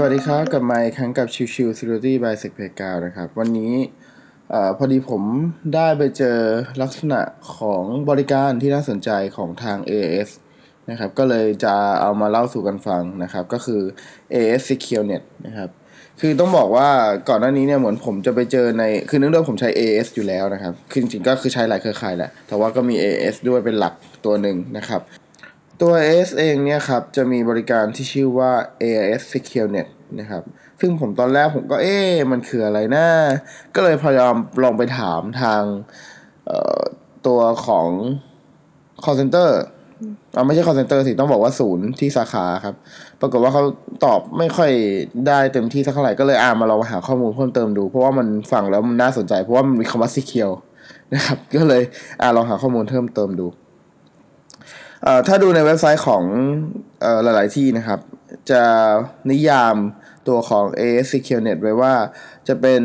สวัสดีครับกลับมาอีกครั้งกับชิวชิว Security by s e c p a y 9นะครับ วันนี้อพอดีผมได้ไปเจอลักษณะของบริการที่น่าสนใจของทาง AS นะครับก็เลยจะเอามาเล่าสู่กันฟังนะครับ ก็คือ AS SecureNet นะครับคือต้องบอกว่าก่อนหน้านี้เนี่ยเหมือนผมจะไปเจอในคือเนื่องด้วยผมใช้ AS อยู่แล้วนะครับคือจริงๆก็คือใช้หลายเครือข่ายแหละแต่ว่าก็มี AS ด้วยเป็นหลักตัวหนึ่งนะครับ ตัว AS เองเนี่ยครับจะมีบริการที่ชื่อว่า AIS SecureNet นะครับ ซึ่งผมตอนแรกผมก็เอ๊ะมันคืออะไรนะ ก็เลยพยายามลองไปถามทางตัวของ call center เอาไม่ใช่ call center สิ ต้องบอกว่าศูนย์ที่สาขาครับ ปรากฏว่าเขาตอบไม่ค่อยได้เต็มที่สักเท่าไหร่ก็เลยอ่านมาลองหาข้อมูลเพิ่มเติมดู เพราะว่ามันฟังแล้วมันน่าสนใจ เพราะว่ามันมีคำว่า secure นะครับ ก็เลยอ่านลองหาข้อมูลเพิ่มเติมดู ถ้าดูในเว็บไซต์ของอหลาย ๆ ที่นะครับ จะนิยามตัวของ AIS Secure Net ไว้ว่าจะเป็น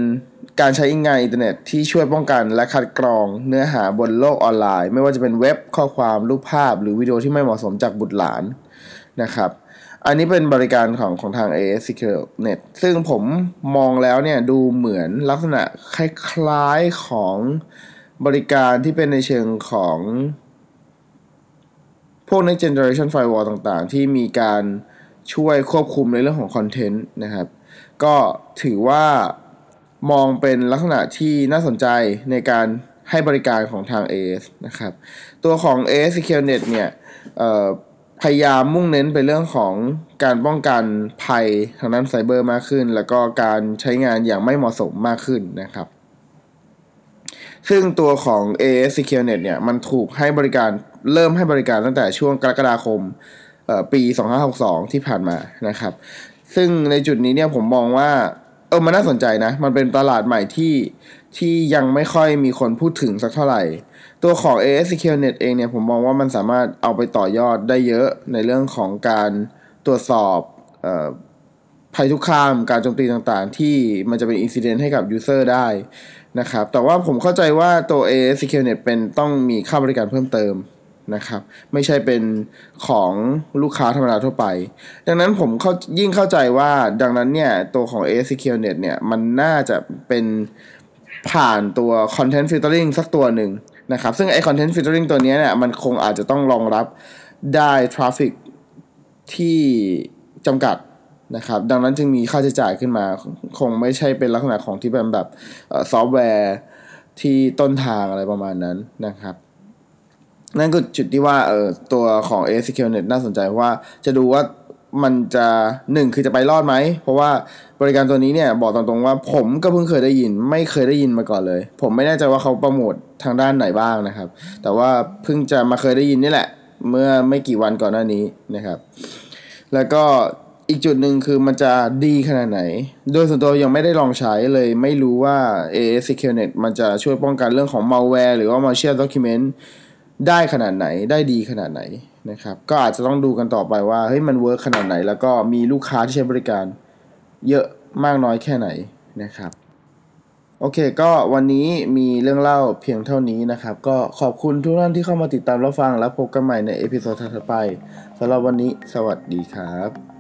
การใช้งานอินเทอร์เน็ตที่ช่วยป้องกันและคัดกรองเนื้อหาบนโลกออนไลน์ ไม่ว่าจะเป็นเว็บข้อความรูปภาพ หรือวิดีโอที่ไม่เหมาะสมจากบุตรหลานนะครับ อันนี้เป็นบริการของของทาง AIS Secure Net ซึ่งผมมองแล้วเนี่ยดูเหมือนลักษณะคล้าย ๆ ของบริการที่เป็นในเชิงของ วก next generation firewall ต่างๆ ที่มีการช่วยควบคุมในเรื่องของคอนเทนต์นะครับ ก็ถือว่ามองเป็นลักษณะที่น่าสนใจในการให้บริการของทาง AS นะครับ ตัวของ AS SecureNet เนี่ยเอ่อพยายามมุ่งเน้นไปเรื่องของการป้องกันภัยทางด้านไซเบอร์มากขึ้น แล้วก็การใช้งานอย่างไม่เหมาะสมมากขึ้นนะครับ ซึ่งตัวของ AS SecureNet เนี่ยมันถูกให้บริการ เริ่มให้บริการตั้งแต่ช่วงกรกฎาคมเอ่อปี 2562 ที่ผ่านมานะครับ ซึ่งในจุดนี้เนี่ยผมมองว่าเออมันน่าสนใจนะ มันเป็นตลาดใหม่ที่ที่ยังไม่ค่อยมีคนพูดถึงสักเท่าไหร่ ตัวของ AS SecureNet เองเนี่ยผมมองว่ามันสามารถเอาไปต่อยอดได้เยอะในเรื่องของการตรวจสอบภัยคุกคามการโจมตีต่างๆ ที่มันจะเป็นอินซิเดนต์ให้กับ User ได้นะครับ แต่ว่าผมเข้าใจว่าตัว AS SecureNet เป็นต้องมีค่าบริการเพิ่มเติม นะครับ ไม่ใช่เป็นของลูกค้าธรรมดาทั่วไป ดังนั้นผมเข้ายิ่งเข้าใจว่าดังนั้นเนี่ย ตัวของ AS SecureNet เนี่ย มันน่าจะเป็นผ่านตัว Content Filtering สักตัวหนึ่งนะครับ ซึ่งไอ้ Content Filtering ตัวนี้เนี่ย มันคงอาจจะต้องรองรับได้ Traffic ที่จำกัดนะครับ ดังนั้นจึงมีค่าใช้จ่ายขึ้นมา คงไม่ใช่เป็นลักษณะของที่เป็นแบบซอฟต์แวร์ที่ต้นทางอะไรประมาณนั้นนะครับ นั่นก็จุดที่ว่าเออตัวของ a s q l Net น่าสนใจเพราะว่าจะดูว่ามันจะหนึ่งคือจะไปรอดไหม เพราะว่าบริการตัวนี้เนี่ยบอกตรงๆว่าผมก็เพิ่งเคยได้ยิน ไม่เคยได้ยินมาก่อนเลย ผมไม่แน่ใจว่าเขาโปรโมททางด้านไหนบ้างนะครับ แต่ว่าเพิ่งจะมาเคยได้ยินนี่แหละ เมื่อไม่กี่วันก่อนหน้านี้นะครับ แล้วก็อีกจุดหนึ่งคือมันจะดีขนาดไหน โดยส่วนตัวยังไม่ได้ลองใช้เลยไม่รู้ว่า AS SecureNet มันจะช่วยป้องกันเรื่องของ malware หรือว่า malicious document ได้ขนาดไหนได้ดีขนาดไหนนะครับก็อาจจะต้องดูกันต่อไปว่าเฮ้ยมันเวิร์กขนาดไหน แล้วก็มีลูกค้าที่ใช้บริการเยอะมากน้อยแค่ไหนนะครับโอเค ก็วันนี้มีเรื่องเล่าเพียงเท่านี้นะครับ ก็ขอบคุณทุกท่านที่เข้ามาติดตามรับฟัง แล้วพบกันใหม่ใน episode ถัดไปสำหรับวันนี้สวัสดีครับ